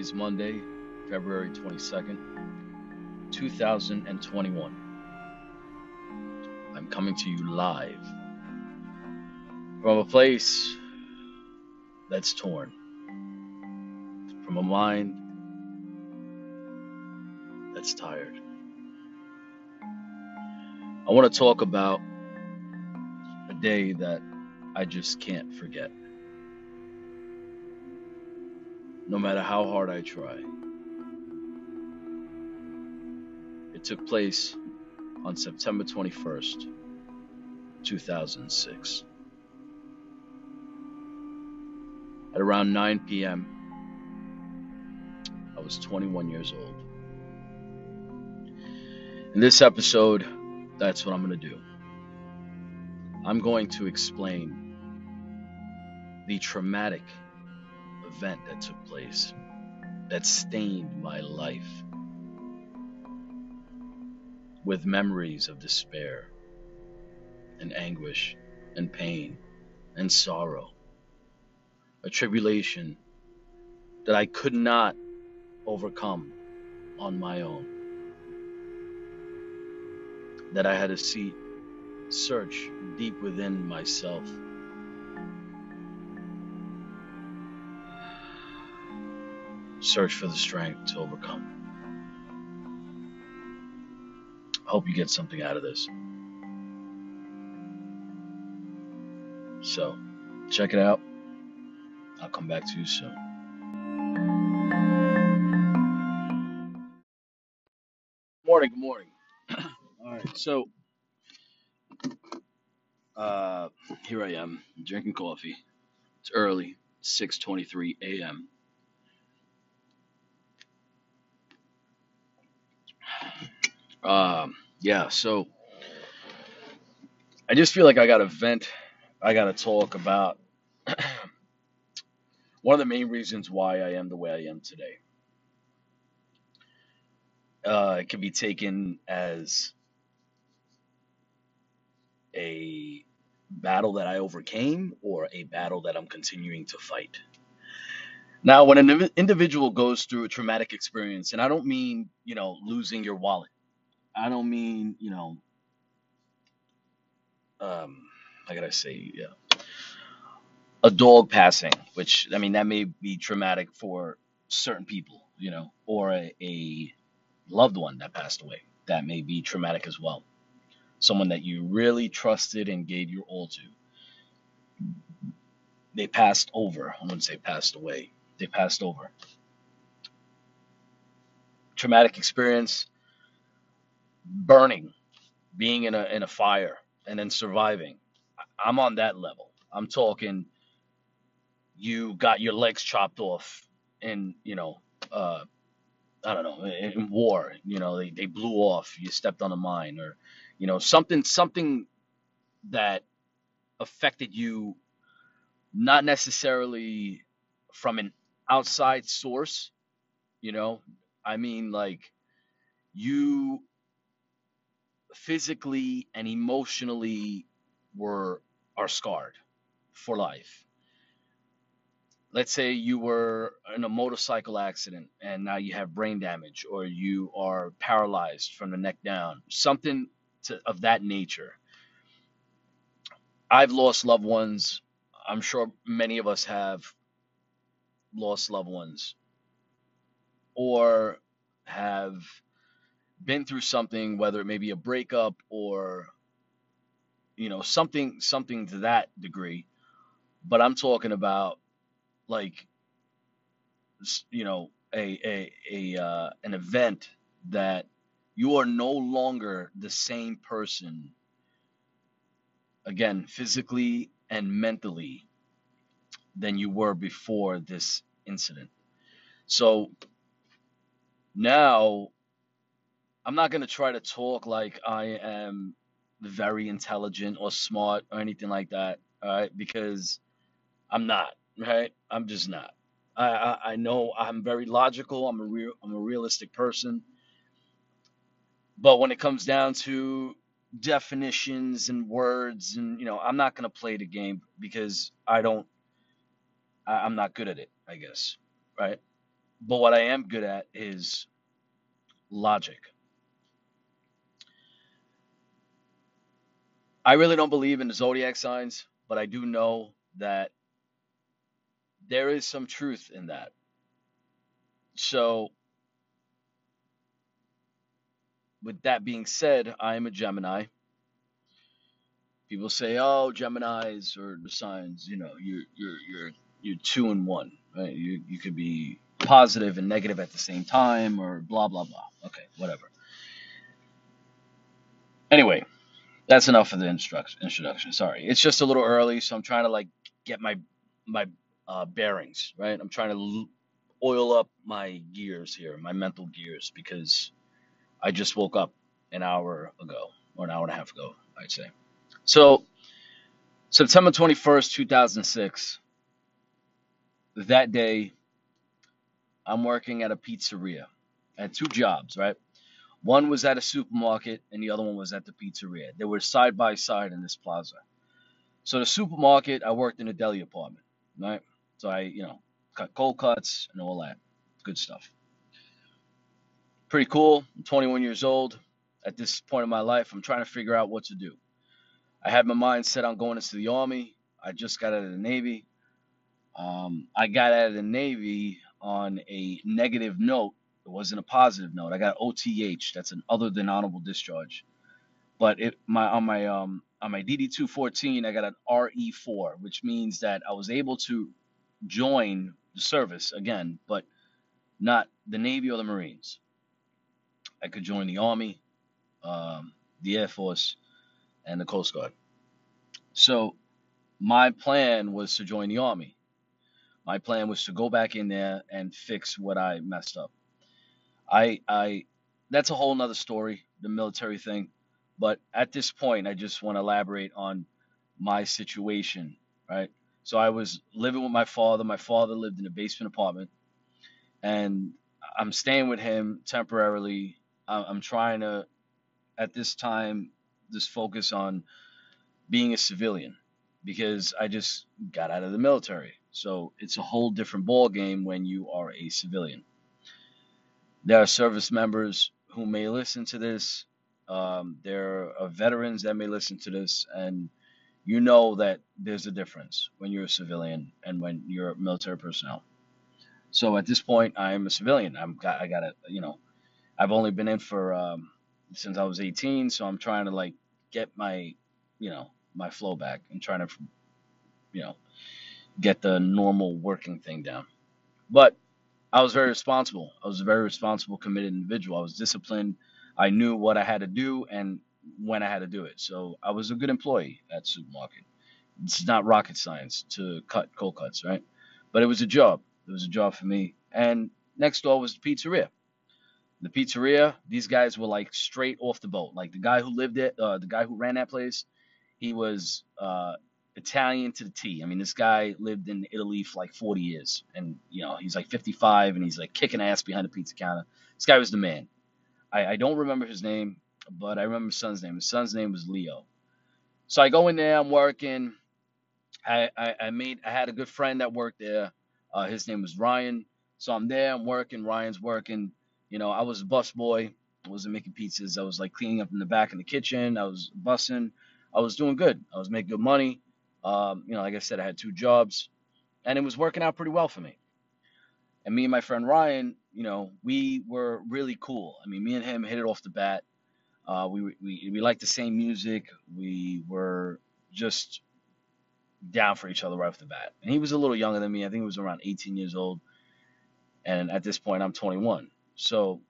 Today's Monday, February 22nd, 2021. I'm coming to you live from a place that's torn, from a mind that's tired. I want to talk about a day that I just can't forget, no matter how hard I try. It took place on September 21st, 2006. At around 9 p.m., I was 21 years old. In this episode, that's what I'm going to do. I'm going to explain the traumatic event that took place that stained my life with memories of despair and anguish and pain and sorrow. A tribulation that I could not overcome on my own. That I had to see, search deep within myself. Search for the strength to overcome. I hope you get something out of this. So, check it out. I'll come back to you soon. Morning, good morning. All right, so uh, here I am drinking coffee. It's early, 6:23 a.m. Um, yeah, so I just feel like I got to vent. I got to talk about one of the main reasons why I am the way I am today. Uh, it can be taken as a battle that I overcame or a battle that I'm continuing to fight. Now, when an individual goes through a traumatic experience, and I don't mean, you know, losing your wallet, I don't mean, you know, um, I say, yeah, a dog passing, which, I mean, that may be traumatic for certain people, you know, or a, a loved one that passed away. That may be traumatic as well. Someone that you really trusted and gave your all to. They passed over. I wouldn't say passed away. They passed over. Traumatic experience, burning, being in a in a fire and then surviving. I'm on that level. I'm talking you got your legs chopped off in, you know, uh I don't know, in in war, you know, they, they blew off, you stepped on a mine or, you know, something something that affected you not necessarily from an outside source, you know. I mean like you physically and emotionally were are scarred for life. Let's say you were in a motorcycle accident and now you have brain damage or you are paralyzed from the neck down, something to, of that nature. I've lost loved ones. I'm sure many of us have lost loved ones or have been through something whether it may be a breakup or you know something something to that degree. But i'm talking about like you know a a, a uh, an event that you are no longer the same person again physically and mentally than you were before this incident. So now i'm not going to try to talk like i am very intelligent or smart or anything like that all right because i'm not right i'm just not i i, I know i'm very logical i'm a real i'm a realistic person But when it comes down to definitions and words, and you know, I'm not going to play the game because I don't, I, I'm not good at it, I guess, right? But what I am good at is logic. I really don't believe in the zodiac signs, but I do know that there is some truth in that. So, with that being said, I am a Gemini. People say, "Oh, Gemini's or the signs, you know, you're you're you're you're two and one, right? You you could be positive and negative at the same time, or blah blah blah." Okay, whatever. Anyway, that's enough for the instruction, introduction. Sorry, it's just a little early, so I'm trying to like get my my uh, bearings, right? I'm trying to l- oil up my gears here, my mental gears, because I just woke up an hour ago or an hour and a half ago, I'd say. So September 21st, 2006. That day, I'm working at a pizzeria. I had two jobs, right? One was at a supermarket, and the other one was at the pizzeria. They were side by side in this plaza. So the supermarket, I worked in a deli department, right? So I, you know, cut cold cuts and all that good stuff. Pretty cool. I'm 21 years old. At this point in my life, I'm trying to figure out what to do. I had my mind set on going into the army. I just got out of the Navy. Um, I got out of the Navy on a negative note. It wasn't a positive note. I got OTH. That's an other than honorable discharge. But it my on my um on my DD two fourteen I got an RE four, which means that I was able to join the service again, but not the Navy or the Marines. I could join the Army, um, the Air Force, and the Coast Guard. So my plan was to join the Army. My plan was to go back in there and fix what I messed up. I I that's a whole nother story, the military thing. But at this point, I just want to elaborate on my situation, right? So I was living with my father. My father lived in a basement apartment, and I'm staying with him temporarily. I'm trying to, at this time, just focus on being a civilian because I just got out of the military. So it's a whole different ball game when you are a civilian. There are service members who may listen to this. Um, there are veterans that may listen to this, and you know that there's a difference when you're a civilian and when you're military personnel. So at this point, I am a civilian. I'm got I got to you know I've only been in for um, since I was 18, so I'm trying to like get my you know my flow back and trying to you know get the normal working thing down. But I was very responsible. I was a very responsible, committed individual. I was disciplined. I knew what I had to do and when I had to do it. So I was a good employee at supermarket. It's not rocket science to cut cold cuts, right? But it was a job. It was a job for me. And next door was the pizzeria. The pizzeria, these guys were like straight off the boat. Like the guy who lived it, uh, the guy who ran that place, he was uh, Italian to the T. I mean, this guy lived in Italy for like 40 years, and you know he's like 55, and he's like kicking ass behind the pizza counter. This guy was the man. I, I don't remember his name, but I remember his son's name. His son's name was Leo. So I go in there, I'm working. I, I, I made I had a good friend that worked there. Uh, his name was Ryan. So I'm there, I'm working, Ryan's working. You know, I was a bus boy. I wasn't making pizzas. I was like cleaning up in the back in the kitchen. I was bussing. I was doing good. I was making good money. Um, you know, like I said, I had two jobs, and it was working out pretty well for me. And me and my friend Ryan, you know, we were really cool. I mean, me and him hit it off the bat. Uh, we we we liked the same music. We were just down for each other right off the bat. And he was a little younger than me. I think he was around 18 years old. And at this point, I'm 21. So,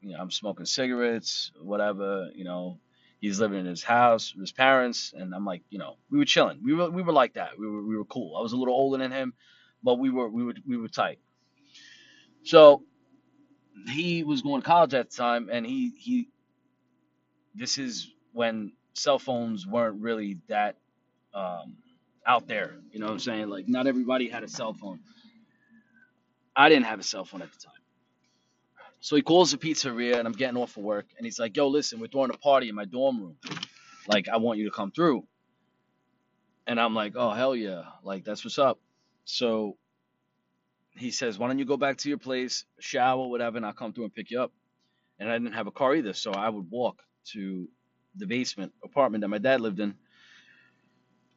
you know, I'm smoking cigarettes, whatever. You know, he's living in his house with his parents, and I'm like, you know, we were chilling. We were we were like that. We were we were cool. I was a little older than him, but we were we were we were tight. So he was going to college at the time, and he he this is when cell phones weren't really that um, out there. You know what I'm saying? Like not everybody had a cell phone. I didn't have a cell phone at the time. So he calls the pizzeria and I'm getting off of work and he's like, "Yo, listen, we're throwing a party in my dorm room. Like I want you to come through." And I'm like, "Oh, hell yeah. Like that's what's up." So he says, "Why don't you go back to your place, shower, whatever, and I'll come through and pick you up." And I didn't have a car either, so I would walk to the basement apartment that my dad lived in,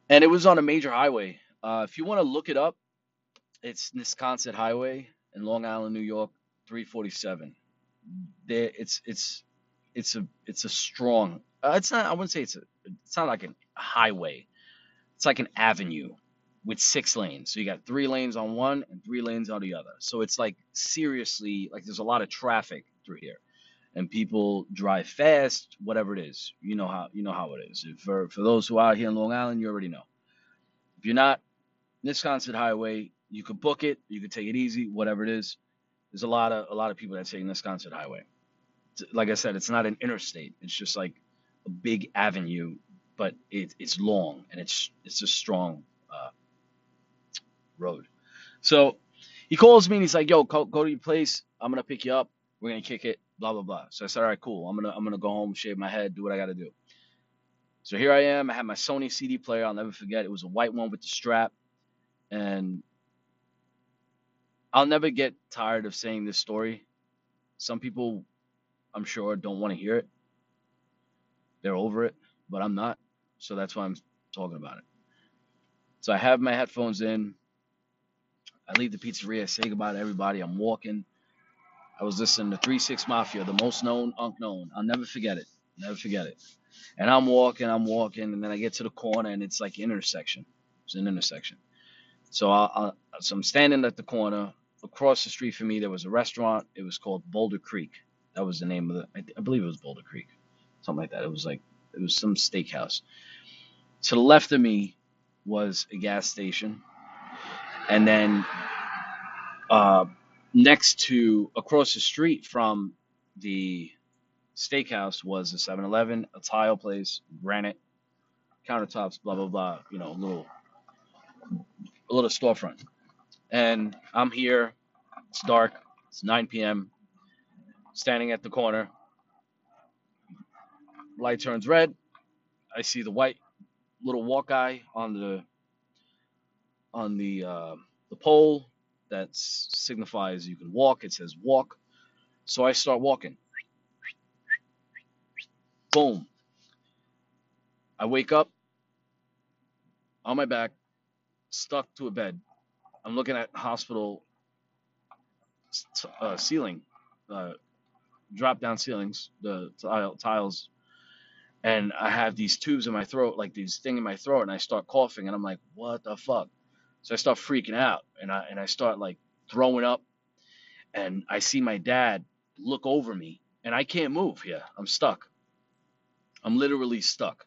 and it was on a major highway. Uh, if you want to look it up, it's Nesconset Highway in Long Island, New York, 347. It's it's it's a it's a strong. Uh, it's not. I wouldn't say it's a. It's not like a highway. It's like an avenue with six lanes. So you got three lanes on one and three lanes on the other. So it's like seriously like there's a lot of traffic through here, and people drive fast. Whatever it is, you know how you know how it is. For for those who are out here in Long Island, you already know. If you're not Nesconset Highway, you could book it. You could take it easy. Whatever it is, there's a lot of a lot of people that take Nesconset Highway. Like I said, it's not an interstate. It's just like a big avenue, but it, it's long and it's it's a strong uh, road. So he calls me and he's like, "Yo, go, go to your place. I'm gonna pick you up. We're gonna kick it. Blah blah blah." So I said, "All right, cool. I'm gonna I'm gonna go home, shave my head, do what I gotta do." So here I am. I had my Sony CD player. I'll never forget. It was a white one with the strap, and I'll never get tired of saying this story. Some people, I'm sure, don't want to hear it. They're over it, but I'm not. So that's why I'm talking about it. So I have my headphones in. I leave the pizzeria, say goodbye to everybody. I'm walking. I was listening to Three Six Mafia, the most known unknown. I'll never forget it. Never forget it. And I'm walking, I'm walking, and then I get to the corner, and it's like intersection. It's an intersection. So I, I so I'm standing at the corner. Across the street from me, there was a restaurant. It was called Boulder Creek. That was the name of the. I, I believe it was Boulder Creek, something like that. It was like it was some steakhouse. To the left of me was a gas station, and then uh, next to across the street from the steakhouse was a Seven Eleven, a tile place, granite countertops, blah blah blah. You know, a little a little storefront. And I'm here. It's dark. It's 9 p.m. Standing at the corner. Light turns red. I see the white little walk on the on the uh, the pole that signifies you can walk. It says walk. So I start walking. Boom. I wake up on my back, stuck to a bed. I'm looking at hospital uh, ceiling, uh, drop down ceilings, the tile, tiles, and I have these tubes in my throat, like these thing in my throat, and I start coughing, and I'm like, what the fuck? So I start freaking out, and I and I start like throwing up, and I see my dad look over me, and I can't move here. I'm stuck. I'm literally stuck.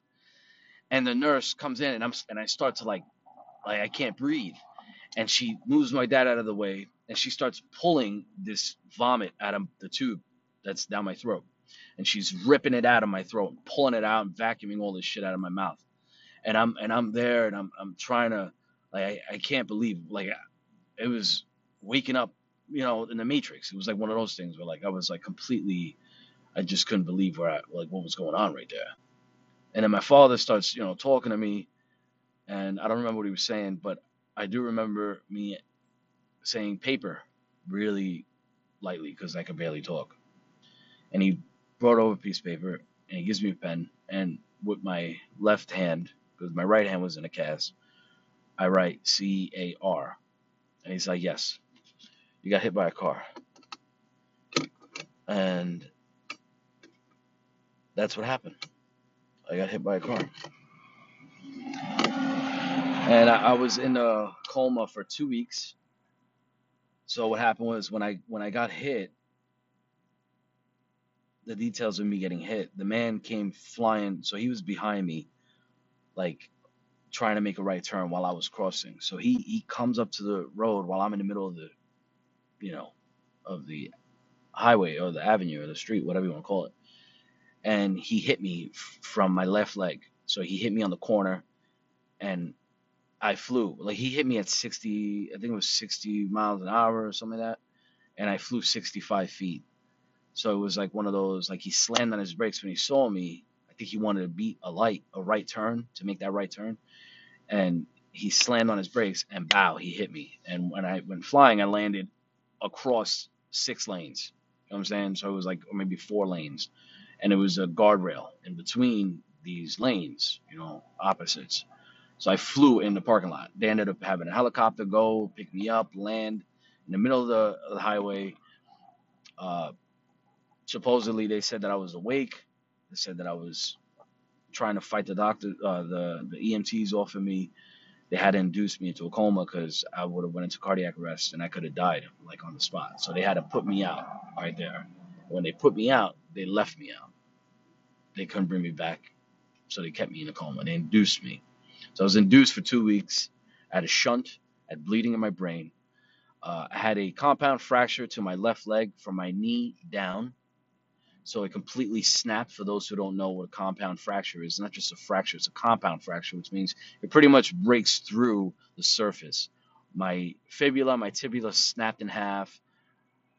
And the nurse comes in, and I'm and I start to like, like I can't breathe, and she moves my dad out of the way, and she starts pulling this vomit out of the tube that's down my throat, and she's ripping it out of my throat, pulling it out, and vacuuming all this shit out of my mouth, and I'm and I'm there, and I'm I'm trying to like I, I can't believe like it was waking up, you know, in the Matrix. It was like one of those things where like I was like completely, I just couldn't believe where I, like what was going on right there. And then my father starts, you know, talking to me, and I don't remember what he was saying, but I do remember me saying paper really lightly because I could barely talk. And he brought over a piece of paper and he gives me a pen, and with my left hand, because my right hand was in a cast, I write C A R. And he's like, Yes, you got hit by a car. And that's what happened. I got hit by a car. And I, I was in a coma for two weeks. So what happened was when I when I got hit, the details of me getting hit, the man came flying, so he was behind me, like trying to make a right turn while I was crossing. So he he comes up to the road while I'm in the middle of the, you know, of the highway or the avenue or the street, whatever you want to call it. And he hit me f- from my left leg. So he hit me on the corner and I flew. Like he hit me at 60, I think it was 60 miles an hour or something like that. And I flew 65 feet. So it was like one of those, like he slammed on his brakes when he saw me. I think he wanted to beat a light, a right turn to make that right turn. And he slammed on his brakes and bow, he hit me. And when I went flying, I landed across six lanes. You know what I'm saying? So it was like maybe four lanes, and it was a guardrail in between these lanes, you know, opposites. So I flew in the parking lot. They ended up having a helicopter go pick me up, land in the middle of the, of the highway. Uh, supposedly, they said that I was awake. They said that I was trying to fight the doctor, uh, the the EMTs off of me they had to induce me into a coma because I would have went into cardiac arrest and I could have died like on the spot. So they had to put me out right there. When they put me out, they left me out. They couldn't bring me back, so they kept me in a coma. They induced me. So I was induced for two weeks. I had a shunt, I had bleeding in my brain. Uh, I had a compound fracture to my left leg from my knee down so it completely snapped. For those who don't know what a compound fracture is, not just a fracture, it's a compound fracture, which means it pretty much breaks through the surface. My fibula, my tibia snapped in half.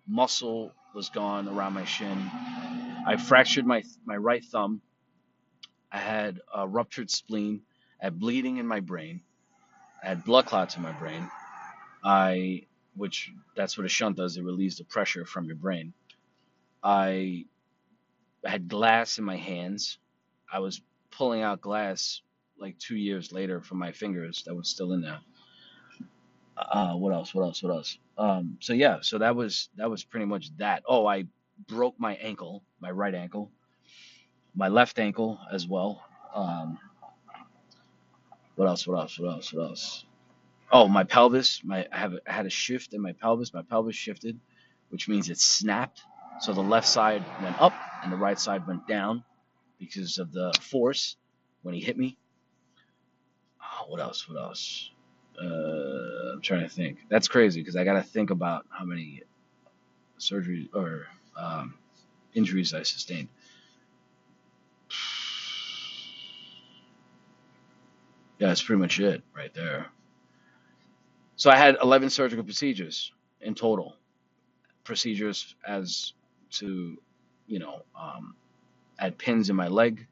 Muscle was gone around my shin. I fractured my my right thumb. I had a ruptured spleen. Had bleeding in my brain. I had blood clots in my brain. I, which that's what a shunt does. It relieves the pressure from your brain. I I had glass in my hands. I was pulling out glass like two years later from my fingers that was still in there. Uh, what else? What else? What else? Um, so yeah, so that was that was pretty much that. Oh, I broke my ankle, my right ankle, my left ankle as well. Um, what else? What else? What else? What else? Oh, my pelvis. My I have I had a shift in my pelvis. My pelvis shifted, which means it snapped. So the left side went up and the right side went down because of the force when he hit me. Oh, what else? What else? Uh, I'm trying to think. That's crazy because I got to think about how many surgeries or um, injuries I sustained. Yeah, that's pretty much it right there. So I had 11 surgical procedures in total. Procedures as to, you know, um, I had pins in my leg,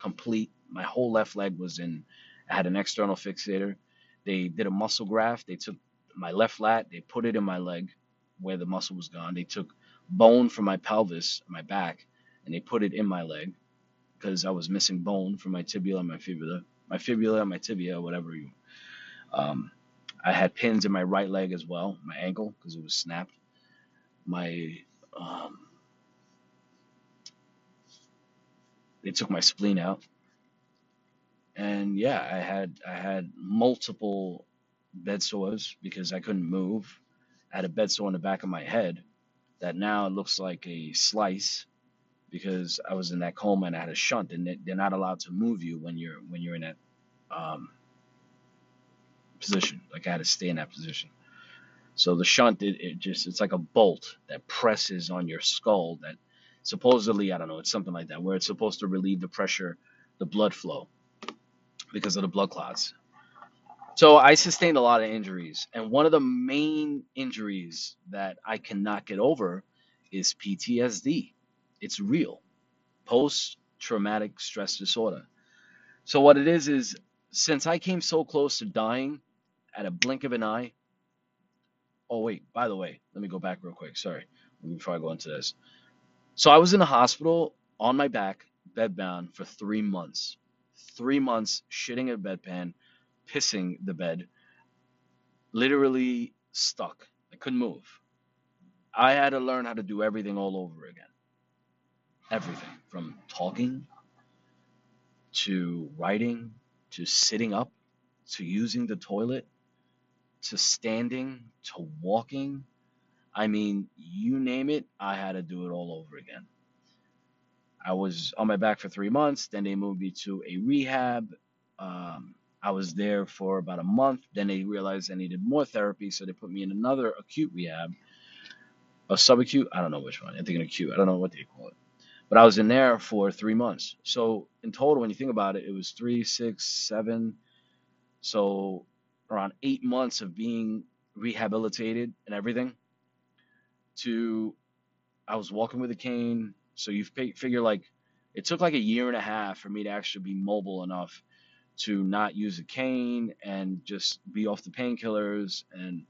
complete. My whole left leg was in. I had an external fixator. They did a muscle graft. They took my left lat. They put it in my leg, where the muscle was gone. They took bone from my pelvis, my back, and they put it in my leg because I was missing bone from my tibia and my fibula, my fibula my tibia, whatever you. Um, I had pins in my right leg as well, my ankle because it was snapped. My um, they took my spleen out and yeah i had i had multiple bed sores because i couldn't move i had a bed sore in the back of my head that now looks like a slice because i was in that coma and i had a shunt and they're not allowed to move you when you're when you're in that um, position like i had to stay in that position so the shunt it, it just it's like a bolt that presses on your skull that supposedly i don't know it's something like that where it's supposed to relieve the pressure the blood flow because of the blood clots. So I sustained a lot of injuries, and one of the main injuries that I cannot get over is PTSD. It's real, post traumatic stress disorder. So what it is is since I came so close to dying at a blink of an eye. Oh wait, by the way, let me go back real quick. Sorry, before I go into this. So I was in the hospital on my back, bedbound for three months three months shitting a bedpan, pissing the bed, literally stuck. I couldn't move. I had to learn how to do everything all over again. Everything from talking to writing to sitting up to using the toilet to standing to walking. I mean, you name it, I had to do it all over again. I was on my back for three months. Then they moved me to a rehab. Um, I was there for about a month. Then they realized I needed more therapy, so they put me in another acute rehab, a subacute. I don't know which one. I'm thinking acute. I don't know what they call it. But I was in there for three months. So in total, when you think about it, it was three, six, seven. So around eight months of being rehabilitated and everything. To I was walking with a cane so you figure like it took like a year and a half for me to actually be mobile enough to not use a cane and just be off the painkillers and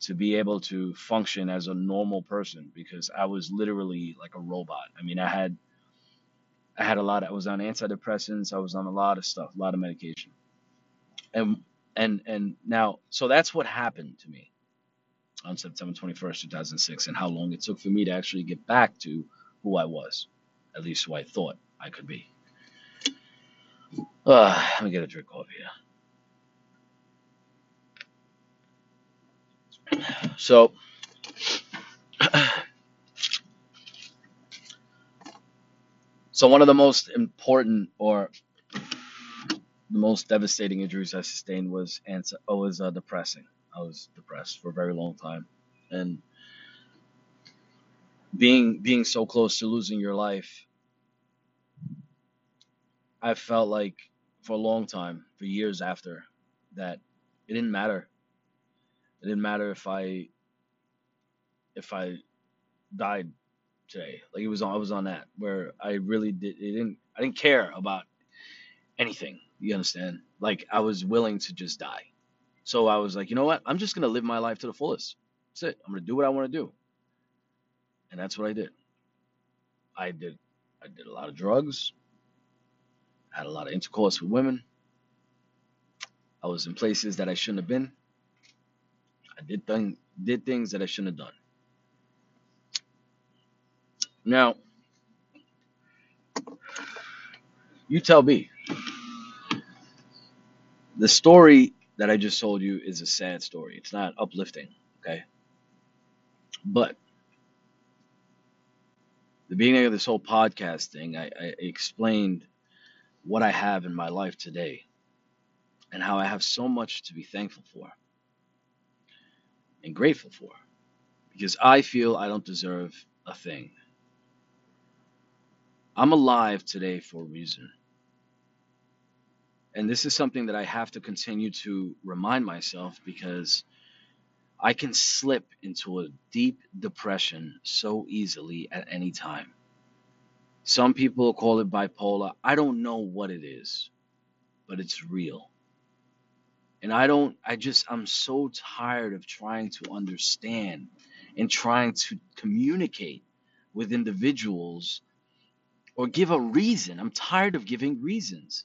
to be able to function as a normal person because I was literally like a robot. I mean, I had I had a lot. I was on antidepressants. I was on a lot of stuff, a lot of medication, and and and now, so that's what happened to me on September 21st, 2006, and how long it took for me to actually get back to who I was, at least who I thought I could be. Uh, let me get a drink of here. So, so one of the most important or the most devastating injuries I sustained was ans- oh, was uh, depressing. I was depressed for a very long time, and being being so close to losing your life, I felt like for a long time, for years after, that it didn't matter. It didn't matter if I if I died today. Like it was on I was on that where I really did it didn't I didn't care about anything. You understand? Like I was willing to just die. So I was like, you know what? I'm just gonna live my life to the fullest. That's it. I'm gonna do what I want to do, and that's what I did. I did. I did a lot of drugs. Had a lot of intercourse with women. I was in places that I shouldn't have been. I did did things that I shouldn't have done. Now, you tell me. The story that I just told you is a sad story. It's not uplifting, okay? But the beginning of this whole podcast thing, I, I explained what I have in my life today and how I have so much to be thankful for and grateful for because I feel I don't deserve a thing. I'm alive today for a reason. And this is something that I have to continue to remind myself because I can slip into a deep depression so easily at any time. Some people call it bipolar. I don't know what it is, but it's real. And I don't, I just, I'm so tired of trying to understand and trying to communicate with individuals or give a reason. I'm tired of giving reasons.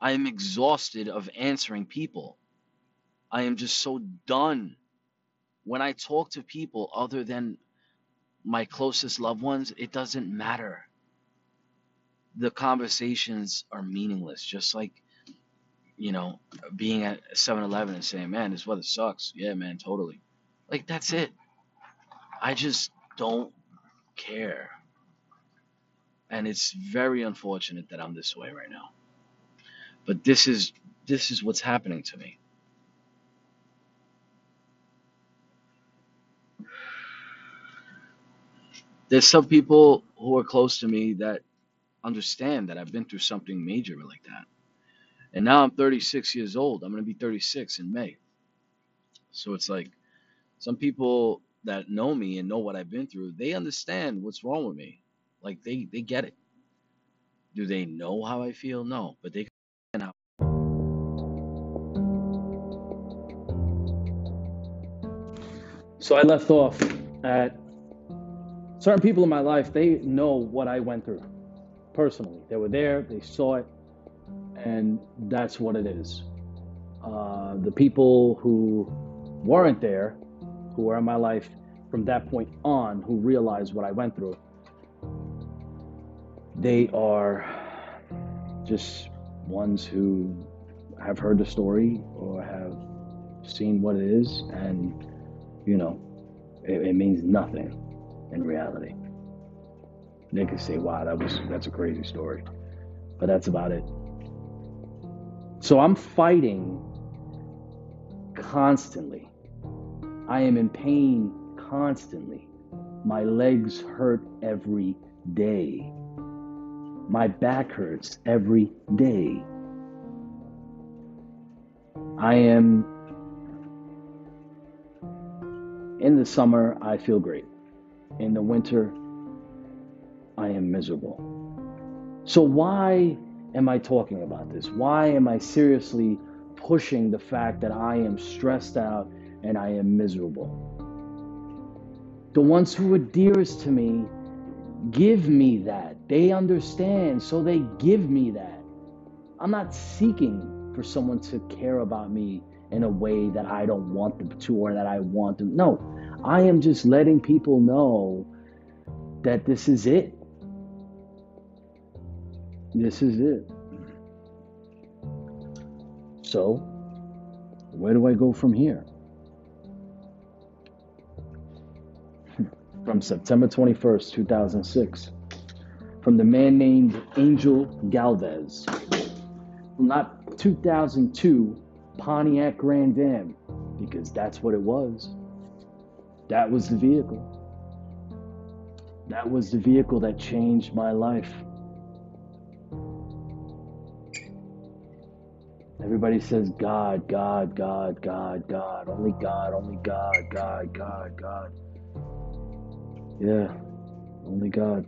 I am exhausted of answering people. I am just so done. When I talk to people other than my closest loved ones, it doesn't matter. The conversations are meaningless, just like, you know, being at 7 Eleven and saying, man, this weather sucks. Yeah, man, totally. Like, that's it. I just don't care. And it's very unfortunate that I'm this way right now. But this is this is what's happening to me. There's some people who are close to me that understand that I've been through something major like that. And now I'm 36 years old. I'm going to be 36 in May. So it's like some people that know me and know what I've been through, they understand what's wrong with me. Like they they get it. Do they know how I feel? No, but they can. So I left off at certain people in my life, they know what I went through personally. They were there, they saw it, and that's what it is. Uh, the people who weren't there, who were in my life from that point on, who realized what I went through, they are just ones who have heard the story or have seen what it is, and you know, it, it means nothing in reality. They could say, "Wow, that was that's a crazy story," but that's about it. So I'm fighting constantly. I am in pain constantly. My legs hurt every day. My back hurts every day. I am in the summer, I feel great. In the winter, I am miserable. So, why am I talking about this? Why am I seriously pushing the fact that I am stressed out and I am miserable? The ones who are dearest to me give me that. They understand, so they give me that. I'm not seeking for someone to care about me in a way that I don't want them to or that I want them. No, I am just letting people know that this is it. This is it. So, where do I go from here? From September 21st, 2006. From the man named Angel Galvez. From not 2002 Pontiac Grand Am, because that's what it was. That was the vehicle. That was the vehicle that changed my life. Everybody says God, God, God, God, God, only God, only God, God, God, God. Yeah, only God.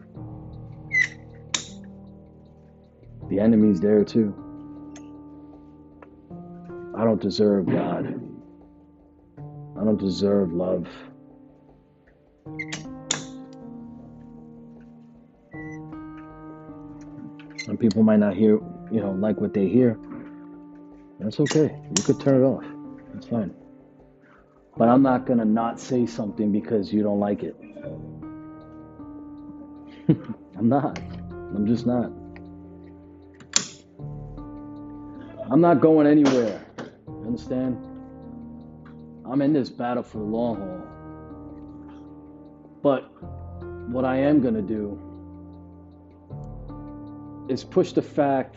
The enemy's there too. I don't deserve God. I don't deserve love. Some people might not hear, you know, like what they hear. That's okay. You could turn it off. That's fine. But I'm not going to not say something because you don't like it. I'm not. I'm just not. I'm not going anywhere. Understand? I'm in this battle for the long haul. But what I am going to do is push the fact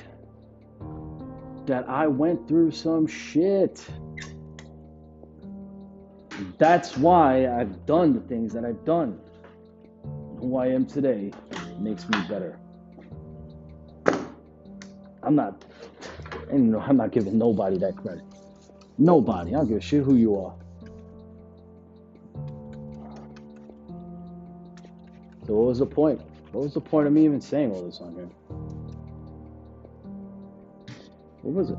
that I went through some shit. That's why I've done the things that I've done. Who I am today makes me better. I'm not, and I'm not giving nobody that credit. Nobody. I don't give a shit who you are. So what was the point? What was the point of me even saying all this on here? What was it?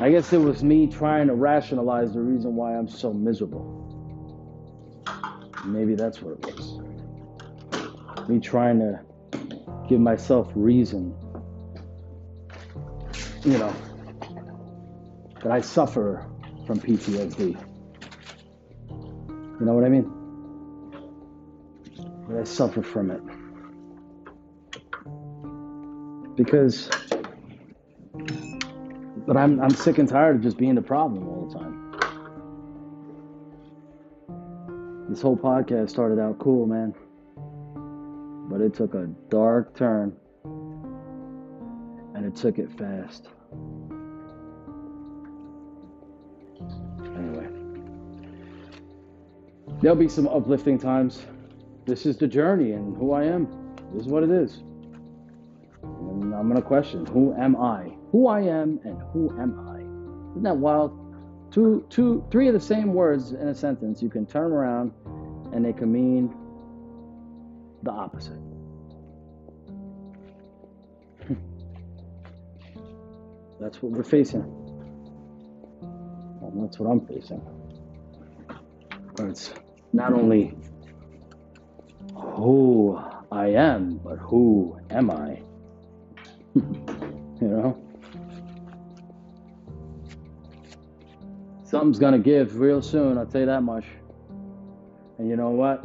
I guess it was me trying to rationalize the reason why I'm so miserable. Maybe that's what it was. Me trying to give myself reason. You know, that I suffer from PTSD. You know what I mean? That I suffer from it. Because but I'm I'm sick and tired of just being the problem all the time. This whole podcast started out cool, man. But it took a dark turn. And it took it fast. Anyway. There'll be some uplifting times. This is the journey and who I am. This is what it is. And gonna question who am I? Who I am and who am I? Isn't that wild? Two, two, three of the same words in a sentence. You can turn around and they can mean the opposite. that's what we're facing. Well, that's what I'm facing. But it's not only who I am, but who am I? you know? Something's gonna give real soon, I'll tell you that much. And you know what?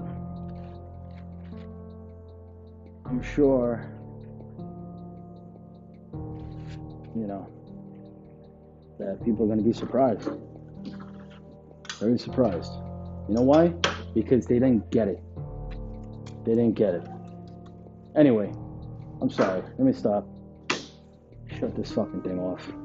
I'm sure, you know, that people are gonna be surprised. Very surprised. You know why? Because they didn't get it. They didn't get it. Anyway, I'm sorry. Let me stop. Shut this fucking thing off.